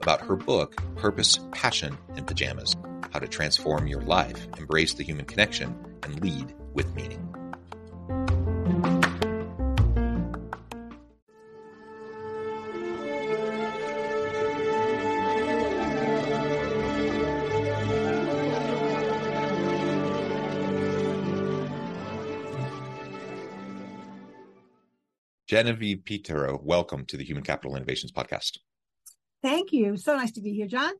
about her book, Purpose, Passion, and Pajamas How to Transform Your Life, Embrace the Human Connection, and Lead with Meaning. Genevieve Piturro, welcome to the Human Capital Innovations Podcast. Thank you. So nice to be here, John.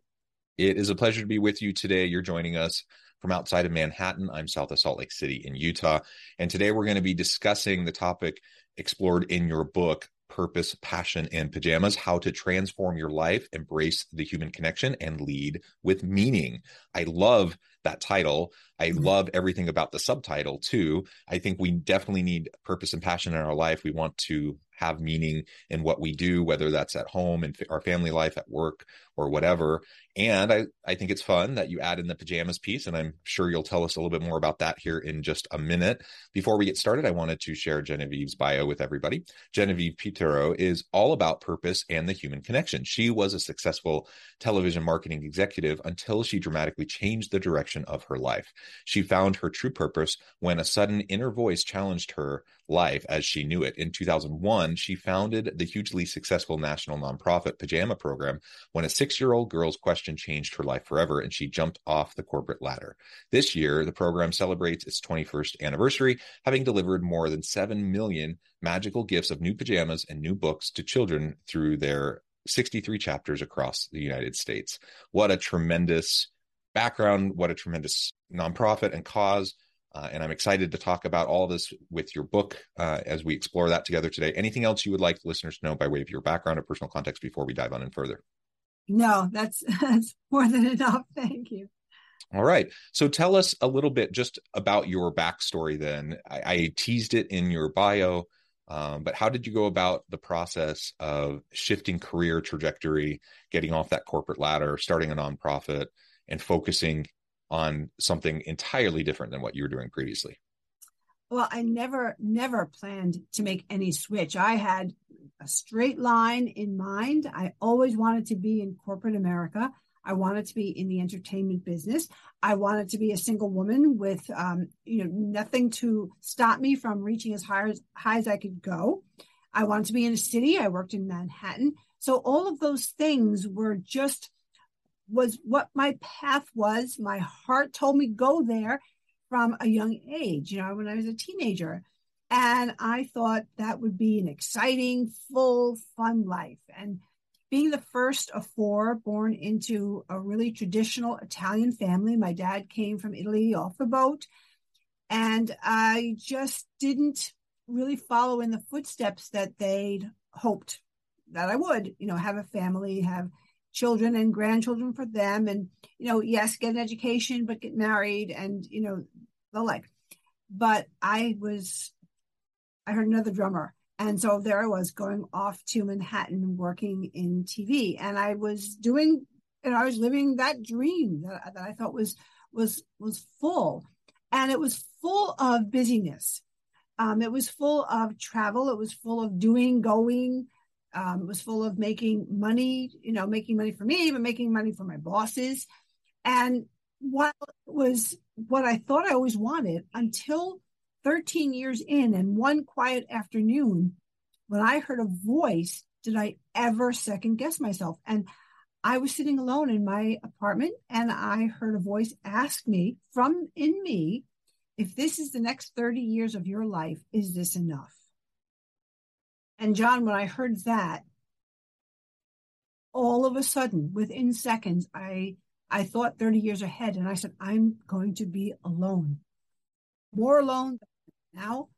It is a pleasure to be with you today. You're joining us from outside of Manhattan. I'm south of Salt Lake City in Utah. And today we're going to be discussing the topic explored in your book, Purpose, Passion, and Pajamas How to Transform Your Life, Embrace the Human Connection, and Lead with Meaning. I love that title. I mm-hmm. love everything about the subtitle too. I think we definitely need purpose and passion in our life. We want to have meaning in what we do, whether that's at home and our family life, at work, or whatever. And I, I think it's fun that you add in the pajamas piece, and I'm sure you'll tell us a little bit more about that here in just a minute. Before we get started, I wanted to share Genevieve's bio with everybody. Genevieve Piturro is all about purpose and the human connection. She was a successful television marketing executive until she dramatically changed the direction of her life. She found her true purpose when a sudden inner voice challenged her life as she knew it. In 2001, she founded the hugely successful national nonprofit Pajama Program when a six year old girl's question changed her life forever and she jumped off the corporate ladder. This year, the program celebrates its 21st anniversary, having delivered more than 7 million magical gifts of new pajamas and new books to children through their 63 chapters across the United States. What a tremendous background, what a tremendous nonprofit and cause. Uh, and I'm excited to talk about all this with your book uh, as we explore that together today. Anything else you would like listeners to know by way of your background or personal context before we dive on in further? No, that's that's more than enough. Thank you. All right. So tell us a little bit just about your backstory. Then I, I teased it in your bio, um, but how did you go about the process of shifting career trajectory, getting off that corporate ladder, starting a nonprofit, and focusing on something entirely different than what you were doing previously? Well, I never, never planned to make any switch. I had a straight line in mind. I always wanted to be in corporate America. I wanted to be in the entertainment business. I wanted to be a single woman with, um, you know, nothing to stop me from reaching as high as, high as I could go. I wanted to be in a city. I worked in Manhattan. So all of those things were just was what my path was. My heart told me go there from a young age, you know, when I was a teenager. And I thought that would be an exciting, full, fun life. And being the first of four born into a really traditional Italian family, my dad came from Italy off the boat. And I just didn't really follow in the footsteps that they'd hoped that I would, you know, have a family, have children and grandchildren for them and you know yes get an education but get married and you know the like but i was i heard another drummer. And so there i was going off to manhattan working in tv and i was doing and i was living that dream that, that i thought was was was full. And it was full of busyness. Um, it was full of travel. It was full of doing going. Um, was full of making money, you know, making money for me, but making money for my bosses. And while it was what I thought I always wanted until 13 years in and one quiet afternoon when I heard a voice did I ever second guess myself? And I was sitting alone in my apartment and I heard a voice ask me from in me if this is the next 30 years of your life is this enough? And John when I heard that all of a sudden within seconds I I thought 30 years ahead and I said, I'm going to be alone, more alone now.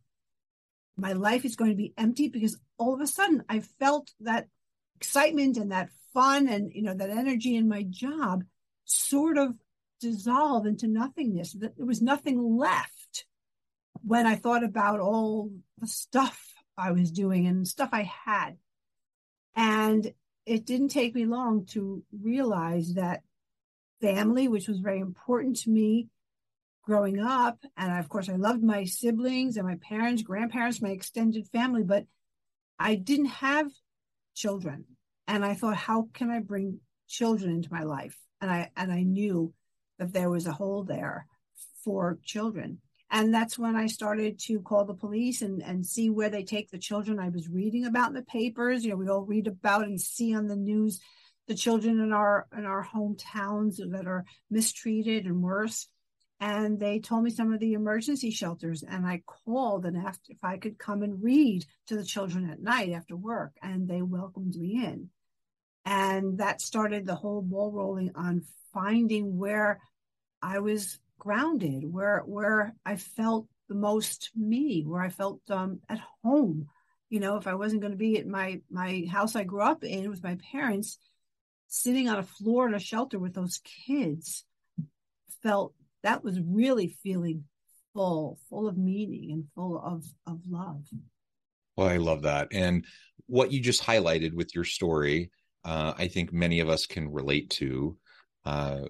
My life is going to be empty because all of a sudden I felt that excitement and that fun and, you know, that energy in my job sort of dissolve into nothingness. That there was nothing left when I thought about all the stuff I was doing and stuff I had. And it didn't take me long to realize that family, which was very important to me growing up. And of course, I loved my siblings and my parents, grandparents, my extended family, but I didn't have children. And I thought, how can I bring children into my life? And I and I knew that there was a hole there for children. And that's when I started to call the police and, and see where they take the children I was reading about in the papers. You know, we all read about and see on the news the children in our in our hometowns that are mistreated and worse and they told me some of the emergency shelters and i called and asked if i could come and read to the children at night after work and they welcomed me in. And that started the whole ball rolling on finding where i was grounded where where i felt the most me where i felt um, at home. You know if i wasn't going to be at my my house i grew up in with my parents sitting on a floor in a shelter with those kids felt that was really feeling full, full of meaning and full of, of love. Well, I love that. And what you just highlighted with your story, uh, I think many of us can relate to. Uh,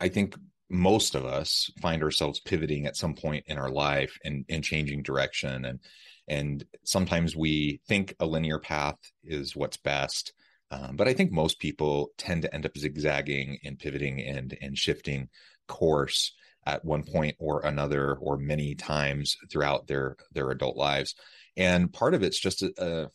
I think most of us find ourselves pivoting at some point in our life and, and changing direction. And, and sometimes we think a linear path is what's best. Um, but I think most people tend to end up zigzagging and pivoting and and shifting course at one point or another or many times throughout their their adult lives. And part of it's just a, a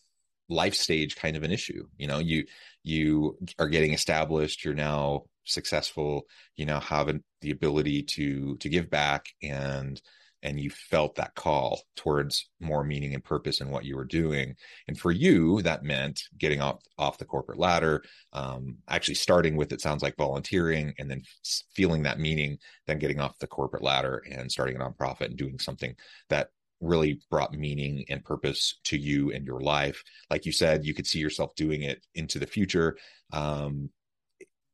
life stage kind of an issue. You know, you you are getting established, you're now successful, you now have the ability to to give back and and you felt that call towards more meaning and purpose in what you were doing. And for you that meant getting off off the corporate ladder um, actually starting with it sounds like volunteering and then feeling that meaning then getting off the corporate ladder and starting a nonprofit and doing something that really brought meaning and purpose to you and your life. Like you said you could see yourself doing it into the future um,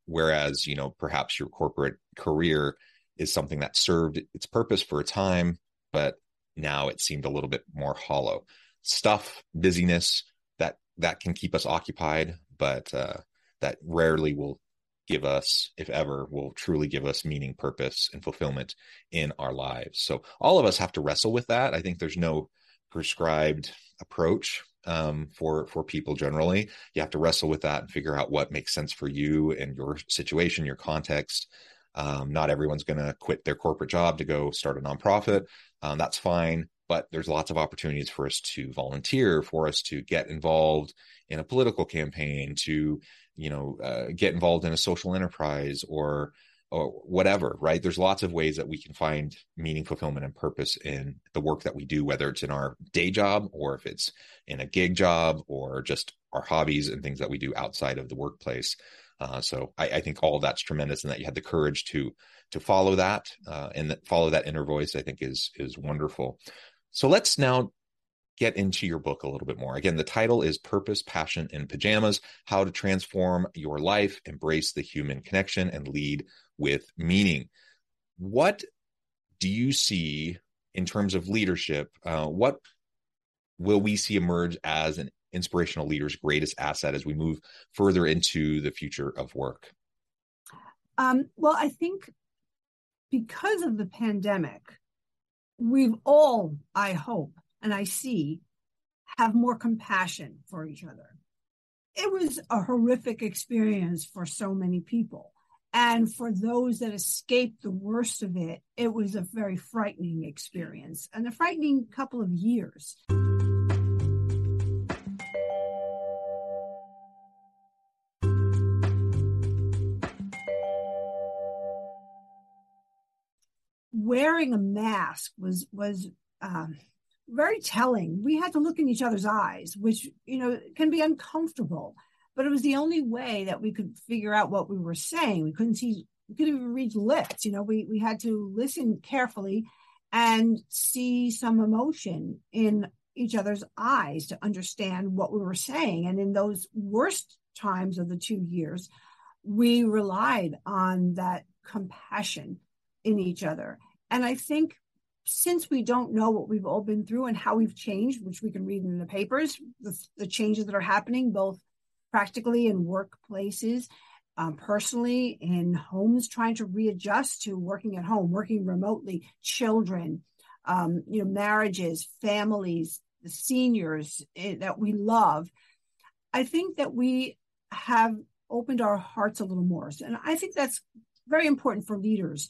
whereas you know perhaps your corporate career is something that served its purpose for a time, but now it seemed a little bit more hollow. Stuff, busyness that that can keep us occupied, but uh, that rarely will give us, if ever, will truly give us meaning, purpose, and fulfillment in our lives. So all of us have to wrestle with that. I think there's no prescribed approach um, for for people generally. You have to wrestle with that and figure out what makes sense for you and your situation, your context, um, not everyone's going to quit their corporate job to go start a nonprofit. Um, that's fine, but there's lots of opportunities for us to volunteer, for us to get involved in a political campaign, to you know uh, get involved in a social enterprise or or whatever. Right? There's lots of ways that we can find meaning, fulfillment, and purpose in the work that we do, whether it's in our day job or if it's in a gig job or just our hobbies and things that we do outside of the workplace. Uh, so I, I, think all that's tremendous, and that you had the courage to to follow that uh, and that follow that inner voice. I think is is wonderful. So let's now get into your book a little bit more. Again, the title is Purpose, Passion, and Pajamas How to Transform Your Life, Embrace the Human Connection, and Lead with Meaning. What do you see in terms of leadership? Uh, what will we see emerge as an inspirational leaders' greatest asset as we move further into the future of work? Um, well, I think because of the pandemic, we've all, I hope, and I see, have more compassion for each other. It was a horrific experience for so many people. And for those that escaped the worst of it, it was a very frightening experience and a frightening couple of years. Wearing a mask was was um, very telling. We had to look in each other's eyes, which you know can be uncomfortable but it was the only way that we could figure out what we were saying. We couldn't see, we couldn't even read lips. You know, we we had to listen carefully and see some emotion in each other's eyes to understand what we were saying. And in those worst times of the two years, we relied on that compassion in each other. And I think since we don't know what we've all been through and how we've changed, which we can read in the papers, the, the changes that are happening, both practically in workplaces, um, personally in homes, trying to readjust to working at home, working remotely, children, um, you know, marriages, families, the seniors eh, that we love. I think that we have opened our hearts a little more. And I think that's very important for leaders,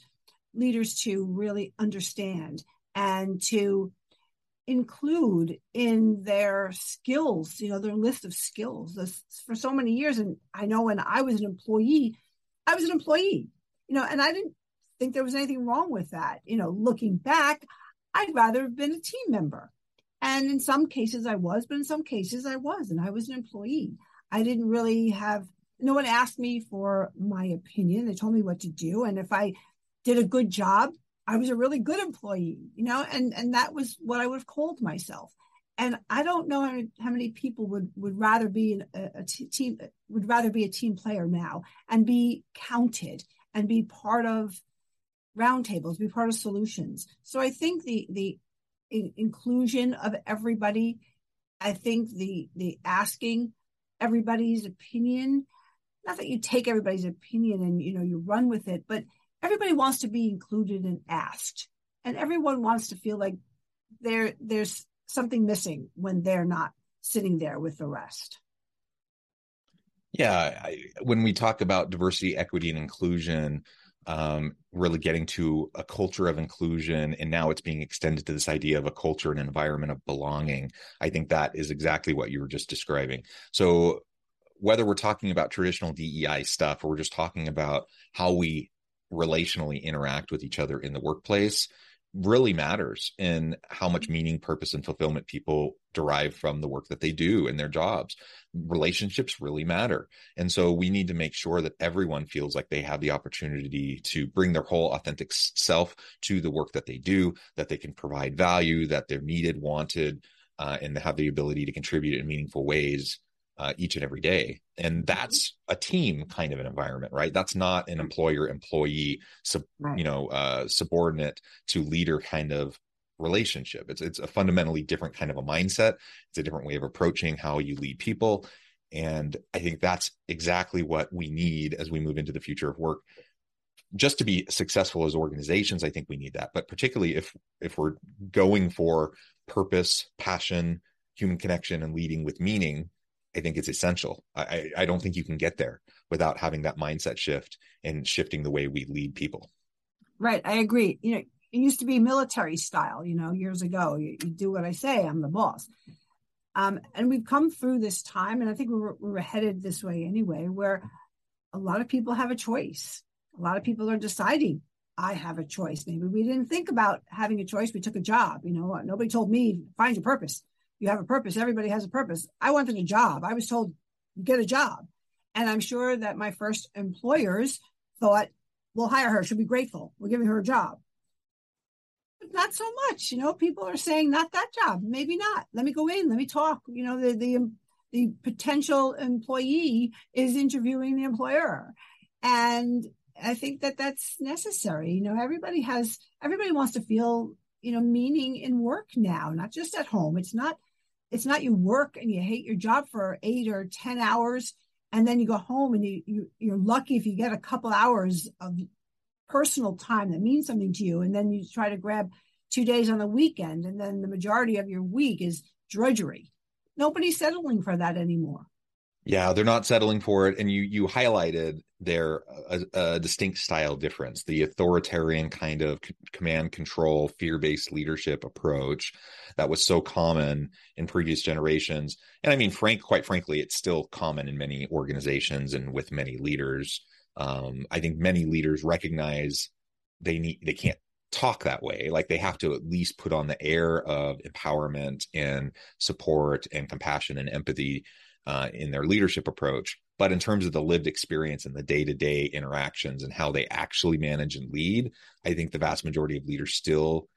leaders to really understand and to include in their skills, you know, their list of skills this, for so many years. And I know when I was an employee, I was an employee, you know, and I didn't think there was anything wrong with that. You know, looking back, I'd rather have been a team member. And in some cases I was, but in some cases I was, and I was an employee. I didn't really have, no one asked me for my opinion. They told me what to do. And if I did a good job, I was a really good employee, you know, and and that was what I would have called myself. And I don't know how many, people would would rather be a, a team would rather be a team player now and be counted and be part of roundtables, be part of solutions. So I think the the in, inclusion of everybody, I think the the asking everybody's opinion, not that you take everybody's opinion and you know you run with it, but everybody wants to be included and asked. And everyone wants to feel like there there's something missing when they're not sitting there with the rest. Yeah I, when we talk about diversity equity and inclusion um, really getting to a culture of inclusion and now it's being extended to this idea of a culture and environment of belonging i think that is exactly what you were just describing. So whether we're talking about traditional dei stuff or we're just talking about how we relationally interact with each other in the workplace really matters in how much meaning, purpose, and fulfillment people derive from the work that they do in their jobs. Relationships really matter. And so we need to make sure that everyone feels like they have the opportunity to bring their whole authentic self to the work that they do, that they can provide value, that they're needed, wanted, uh, and have the ability to contribute in meaningful ways uh, each and every day. And mm-hmm. that's a team kind of an environment, right? That's not an employer employee, sub, you know, uh, subordinate to leader kind of relationship. It's it's a fundamentally different kind of a mindset. It's a different way of approaching how you lead people. And I think that's exactly what we need as we move into the future of work. Just to be successful as organizations, I think we need that. But particularly if if we're going for purpose, passion, human connection, and leading with meaning, I think it's essential. I, I don't think you can get there without having that mindset shift and shifting the way we lead people. Right. I agree. You know, it used to be military style, you know, years ago. You, you do what I say, I'm the boss. Um, and we've come through this time, and I think we were, we were headed this way anyway, where a lot of people have a choice. A lot of people are deciding, I have a choice. Maybe we didn't think about having a choice. We took a job. You know, nobody told me, find your purpose you have a purpose. Everybody has a purpose. I wanted a job. I was told, get a job. And I'm sure that my first employers thought, we'll hire her. She'll be grateful. We're giving her a job. But not so much. You know, people are saying, not that job. Maybe not. Let me go in. Let me talk. You know, the, the, um, the potential employee is interviewing the employer. And I think that that's necessary. You know, everybody has, everybody wants to feel, you know, meaning in work now, not just at home. It's not it's not you work and you hate your job for eight or 10 hours and then you go home and you, you you're lucky if you get a couple hours of personal time that means something to you. And then you try to grab two days on the weekend and then the majority of your week is drudgery. Nobody's settling for that anymore Yeah, they're not settling for it, and you you highlighted their a, a distinct style difference, the authoritarian kind of c- command control, fear based leadership approach that was so common in previous generations, and I mean, frank, quite frankly, it's still common in many organizations and with many leaders. Um, I think many leaders recognize they need they can't talk that way. Like they have to at least put on the air of empowerment and support and compassion and empathy uh, in their leadership approach. But in terms of the lived experience and the day to day interactions and how they actually manage and lead, I think the vast majority of leaders still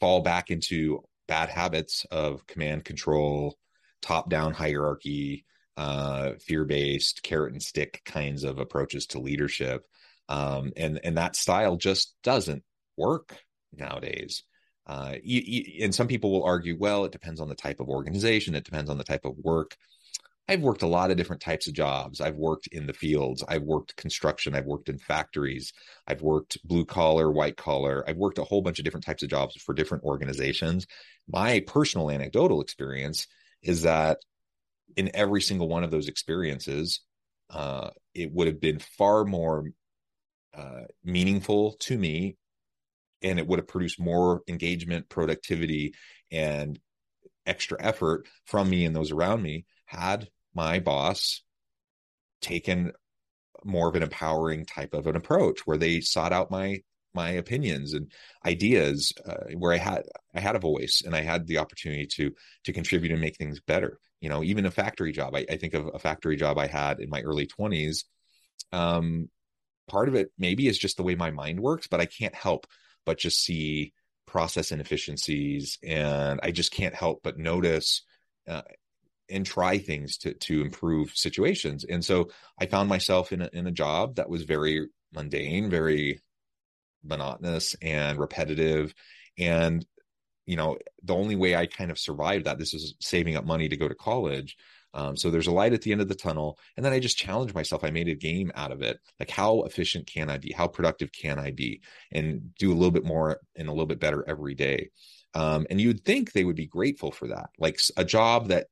fall back into bad habits of command control, top down hierarchy, uh, fear based, carrot and stick kinds of approaches to leadership. Um, and, and that style just doesn't work nowadays. Uh, you, you, and some people will argue, well, it depends on the type of organization, it depends on the type of work. I've worked a lot of different types of jobs. I've worked in the fields. I've worked construction. I've worked in factories. I've worked blue collar, white collar. I've worked a whole bunch of different types of jobs for different organizations. My personal anecdotal experience is that in every single one of those experiences, uh, it would have been far more uh, meaningful to me and it would have produced more engagement, productivity, and extra effort from me and those around me had my boss taken more of an empowering type of an approach where they sought out my my opinions and ideas uh, where i had i had a voice and i had the opportunity to to contribute and make things better. You know even a factory job. I, I think of a factory job i had in my early 20s um part of it maybe is just the way my mind works but i can't help but just see process inefficiencies and i just can't help but notice uh, and try things to to improve situations. And so I found myself in a, in a job that was very mundane, very monotonous and repetitive. And you know the only way i kind of survived that this is saving up money to go to college. Um, so there's a light at the end of the tunnel. And then i just challenged myself. I made a game out of it. Like how efficient can i be? How productive can i be? And do a little bit more and a little bit better every day. Um, and you'd think they would be grateful for that. Like a job that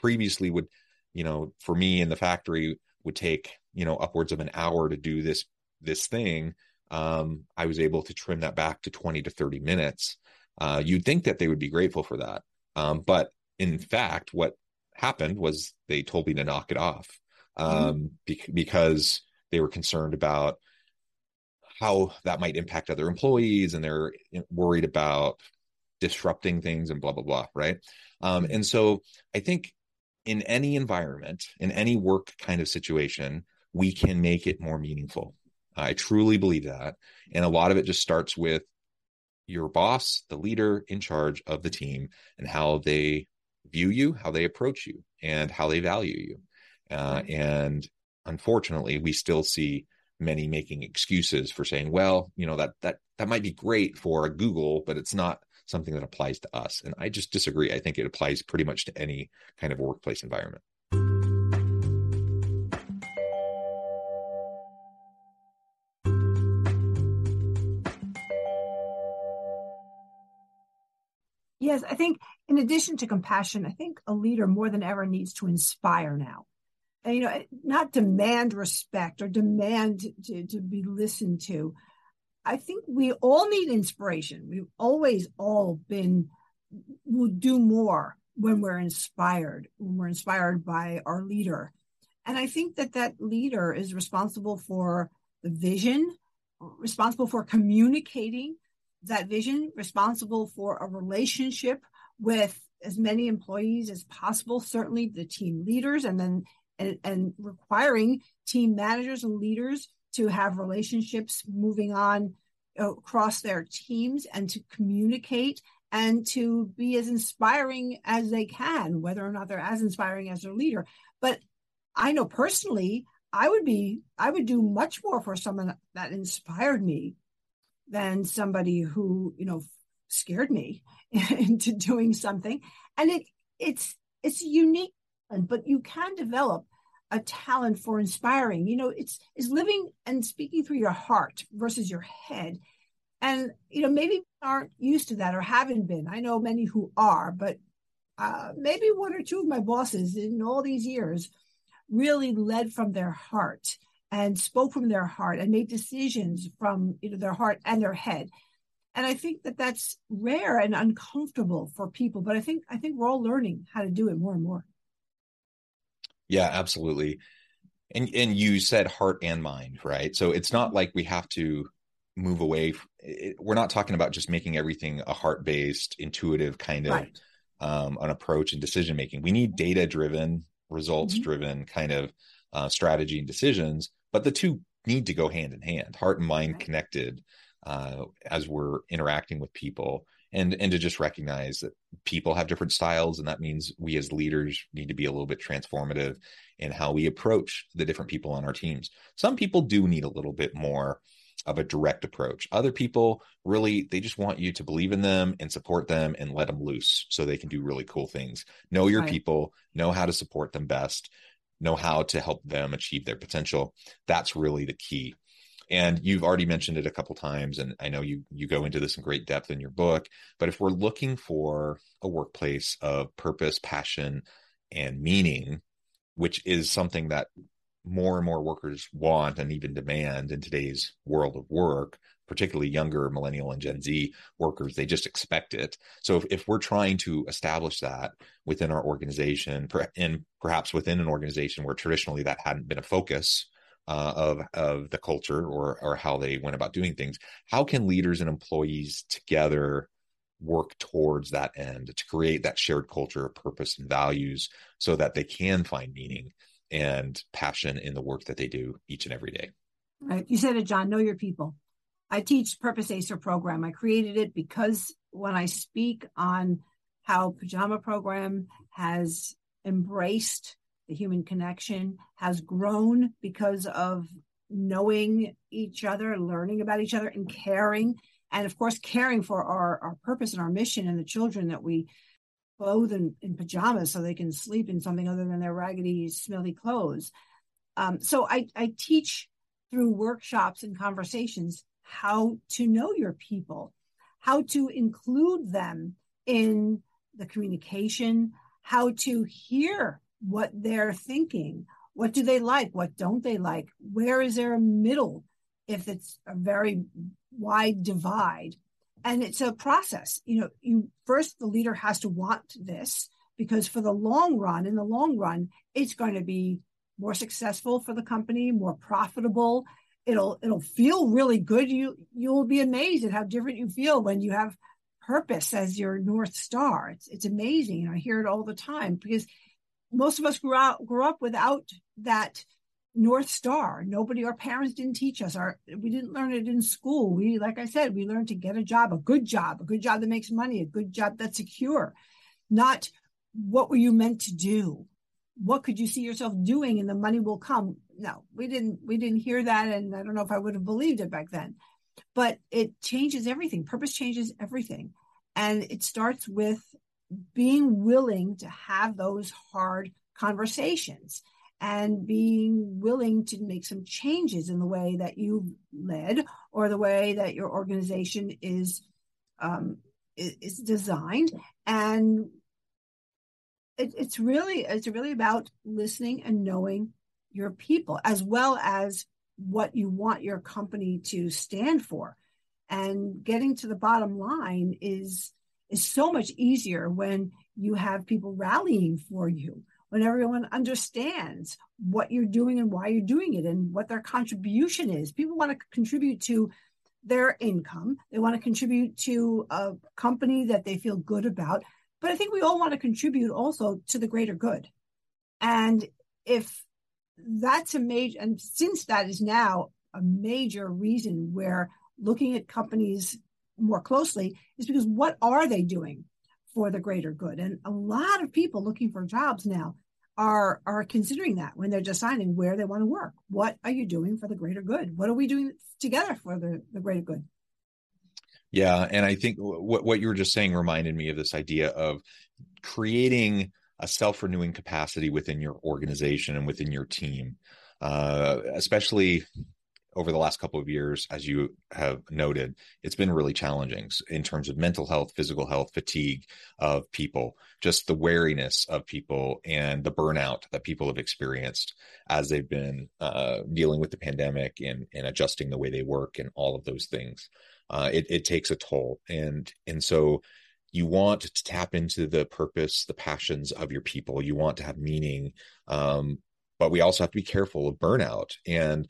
previously would, you know, for me in the factory would take, you know, upwards of an hour to do this this thing. Um, I was able to trim that back to 20 to 30 minutes. Uh, you'd think that they would be grateful for that. Um, but in fact, what happened was they told me to knock it off um, mm-hmm. be- because they were concerned about how that might impact other employees and they're worried about disrupting things and blah blah blah right um, and so i think in any environment, in any work kind of situation, we can make it more meaningful. I truly believe that. And a lot of it just starts with your boss, the leader in charge of the team, and how they view you, how they approach you, and how they value you. Uh, and unfortunately, we still see many making excuses for saying, "Well, you know that that that might be great for a Google, but it's not something that applies to us. And I just disagree. I think it applies pretty much to any kind of workplace environment. Yes, I think in addition to compassion, I think a leader more than ever needs to inspire now. And, you know, not demand respect or demand to, to be listened to, I think we all need inspiration. We've always all been, will do more when we're inspired, when we're inspired by our leader. And I think that that leader is responsible for the vision, responsible for communicating that vision, responsible for a relationship with as many employees as possible, certainly the team leaders, and then and, and requiring team managers and leaders to have relationships moving on uh, across their teams and to communicate and to be as inspiring as they can, whether or not they're as inspiring as their leader. But I know personally, I would be, I would do much more for someone that inspired me than somebody who, you know, scared me into doing something. And it, it's, it's unique, but you can develop a talent for inspiring. You know, it's is living and speaking through your heart versus your head. And you know, maybe aren't used to that or haven't been. I know many who are, but uh, maybe one or two of my bosses in all these years really led from their heart and spoke from their heart and made decisions from you know, their heart and their head. And I think that that's rare and uncomfortable for people, but I think I think we're all learning how to do it more and more. Yeah, absolutely. And and you said heart and mind, right? So it's not like we have to move away. We're not talking about just making everything a heart based, intuitive kind of right. um, an approach and decision making. We need data driven, results driven mm-hmm. kind of uh, strategy and decisions, but the two need to go hand in hand, heart and mind right. connected uh, as we're interacting with people. And, and to just recognize that people have different styles and that means we as leaders need to be a little bit transformative in how we approach the different people on our teams some people do need a little bit more of a direct approach. Other people really they just want you to believe in them and support them and let them loose so they can do really cool things. Know your right. people, know how to support them best, know how to help them achieve their potential. That's really the key. And you've already mentioned it a couple times and I know you you go into this in great depth in your book, but if we're looking for a workplace of purpose, passion and meaning, which is something that more and more workers want and even demand in today's world of work particularly younger millennial and gen z workers they just expect it. So if, if we're trying to establish that within our organization and perhaps within an organization where traditionally that hadn't been a focus uh, of of the culture or or how they went about doing things how can leaders and employees together work towards that end to create that shared culture of purpose and values so that they can find meaning and passion in the work that they do each and every day. Right. You said it, John, know your people. I teach Purpose Acer program. I created it because when I speak on how Pajama program has embraced the human connection, has grown because of knowing each other, learning about each other, and caring. And of course, caring for our, our purpose and our mission and the children that we clothed in, in, pajamas so they can sleep in something other than their raggedy, smelly clothes. Um, so I, I teach through workshops and conversations how to know your people, how to include them in the communication, how to hear what they're thinking. What do they like? What don't they like? Where is there a middle if it's a very wide divide? and it's a process you know you first the leader has to want this because for the long run in the long run it's going to be more successful for the company more profitable it'll it'll feel really good you you'll be amazed at how different you feel when you have purpose as your north star it's it's amazing i hear it all the time because most of us grew grew up without that North Star. Nobody, our parents didn't teach us. Our we didn't learn it in school. We, like I said, we learned to get a job, a good job, a good job that makes money, a good job that's secure. Not what were you meant to do? What could you see yourself doing and the money will come? No, we didn't we didn't hear that and I don't know if I would have believed it back then. But it changes everything. Purpose changes everything. And it starts with being willing to have those hard conversations and being willing to make some changes in the way that you led or the way that your organization is um, is designed. And it, it's really it's really about listening and knowing your people as well as what you want your company to stand for. And getting to the bottom line is is so much easier when you have people rallying for you when everyone understands what you're doing and why you're doing it and what their contribution is. People want to contribute to their income, they want to contribute to a company that they feel good about. But I think we all want to contribute also to the greater good. And if that's a major, and since that is now a major reason where looking at companies more closely is because what are they doing for the greater good. And a lot of people looking for jobs now are are considering that when they're deciding where they want to work. What are you doing for the greater good? What are we doing together for the, the greater good? Yeah, and I think what what you were just saying reminded me of this idea of creating a self-renewing capacity within your organization and within your team. Uh, especially over the last couple of years, as you have noted, it's been really challenging in terms of mental health, physical health, fatigue of people, just the wariness of people, and the burnout that people have experienced as they've been uh, dealing with the pandemic and, and adjusting the way they work and all of those things. Uh, it, it takes a toll, and and so you want to tap into the purpose, the passions of your people. You want to have meaning, um, but we also have to be careful of burnout and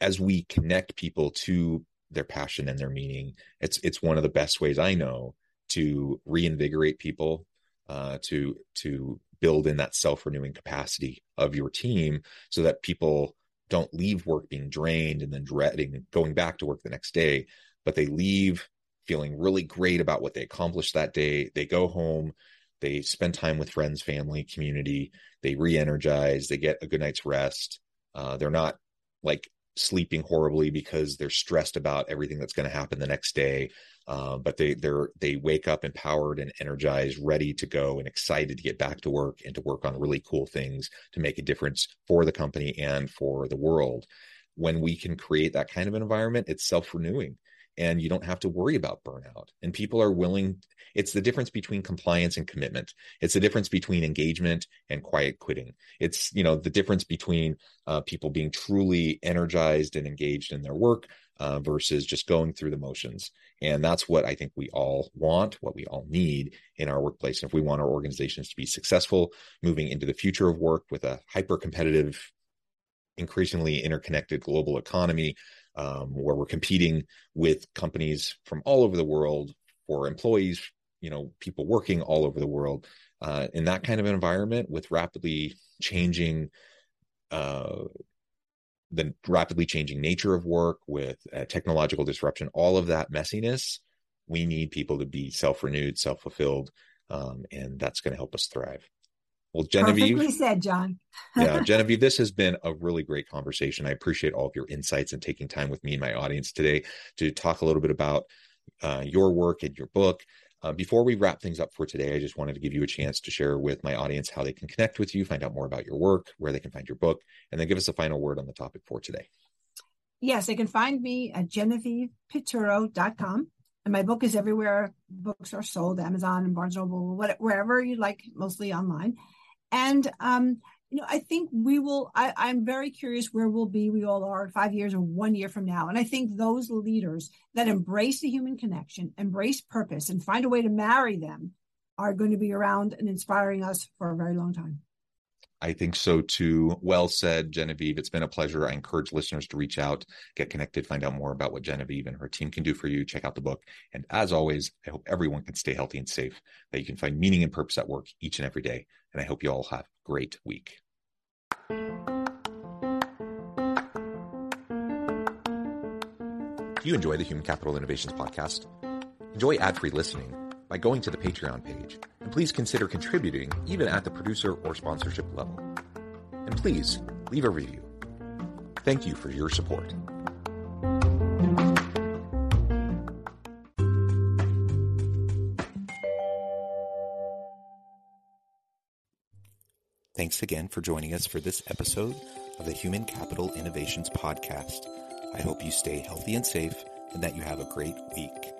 as we connect people to their passion and their meaning, it's it's one of the best ways I know to reinvigorate people, uh, to to build in that self renewing capacity of your team, so that people don't leave work being drained and then dreading going back to work the next day, but they leave feeling really great about what they accomplished that day. They go home, they spend time with friends, family, community. They re-energize. They get a good night's rest. Uh, they're not like sleeping horribly because they're stressed about everything that's going to happen the next day. Uh, but they they're they wake up empowered and energized, ready to go, and excited to get back to work and to work on really cool things to make a difference for the company and for the world. When we can create that kind of environment, it's self renewing and you don't have to worry about burnout. And people are willing, it's the difference between compliance and commitment. It's the difference between engagement and quiet quitting. It's, you know, the difference between uh, people being truly energized and engaged in their work uh, versus just going through the motions. And that's what I think we all want, what we all need in our workplace. And if we want our organizations to be successful moving into the future of work with a hyper competitive, increasingly interconnected global economy, um, where we're competing with companies from all over the world for employees, you know, people working all over the world. Uh, in that kind of environment with rapidly changing uh, the rapidly changing nature of work with uh, technological disruption all of that messiness we need people to be self-renewed self-fulfilled um, and that's going to help us thrive well, Genevieve. Perfectly said, John. yeah, Genevieve, this has been a really great conversation. I appreciate all of your insights and taking time with me and my audience today to talk a little bit about uh, your work and your book. Uh, before we wrap things up for today, I just wanted to give you a chance to share with my audience how they can connect with you, find out more about your work, where they can find your book, and then give us a final word on the topic for today. Yes, they can find me at genevievepiturro.com. And my book is everywhere books are sold, Amazon and Barnes Noble, wherever you like, mostly online. And um, you know, I think we will. I, I'm very curious where we'll be. We all are five years or one year from now. And I think those leaders that embrace the human connection, embrace purpose, and find a way to marry them are going to be around and inspiring us for a very long time. I think so too. Well said, Genevieve. It's been a pleasure. I encourage listeners to reach out, get connected, find out more about what Genevieve and her team can do for you. Check out the book. And as always, I hope everyone can stay healthy and safe, that you can find meaning and purpose at work each and every day. And I hope you all have a great week. Do you enjoy the Human Capital Innovations podcast? Enjoy ad free listening by going to the Patreon page, and please consider contributing even at the producer or sponsorship level. And please leave a review. Thank you for your support. Thanks again for joining us for this episode of the Human Capital Innovations Podcast. I hope you stay healthy and safe and that you have a great week.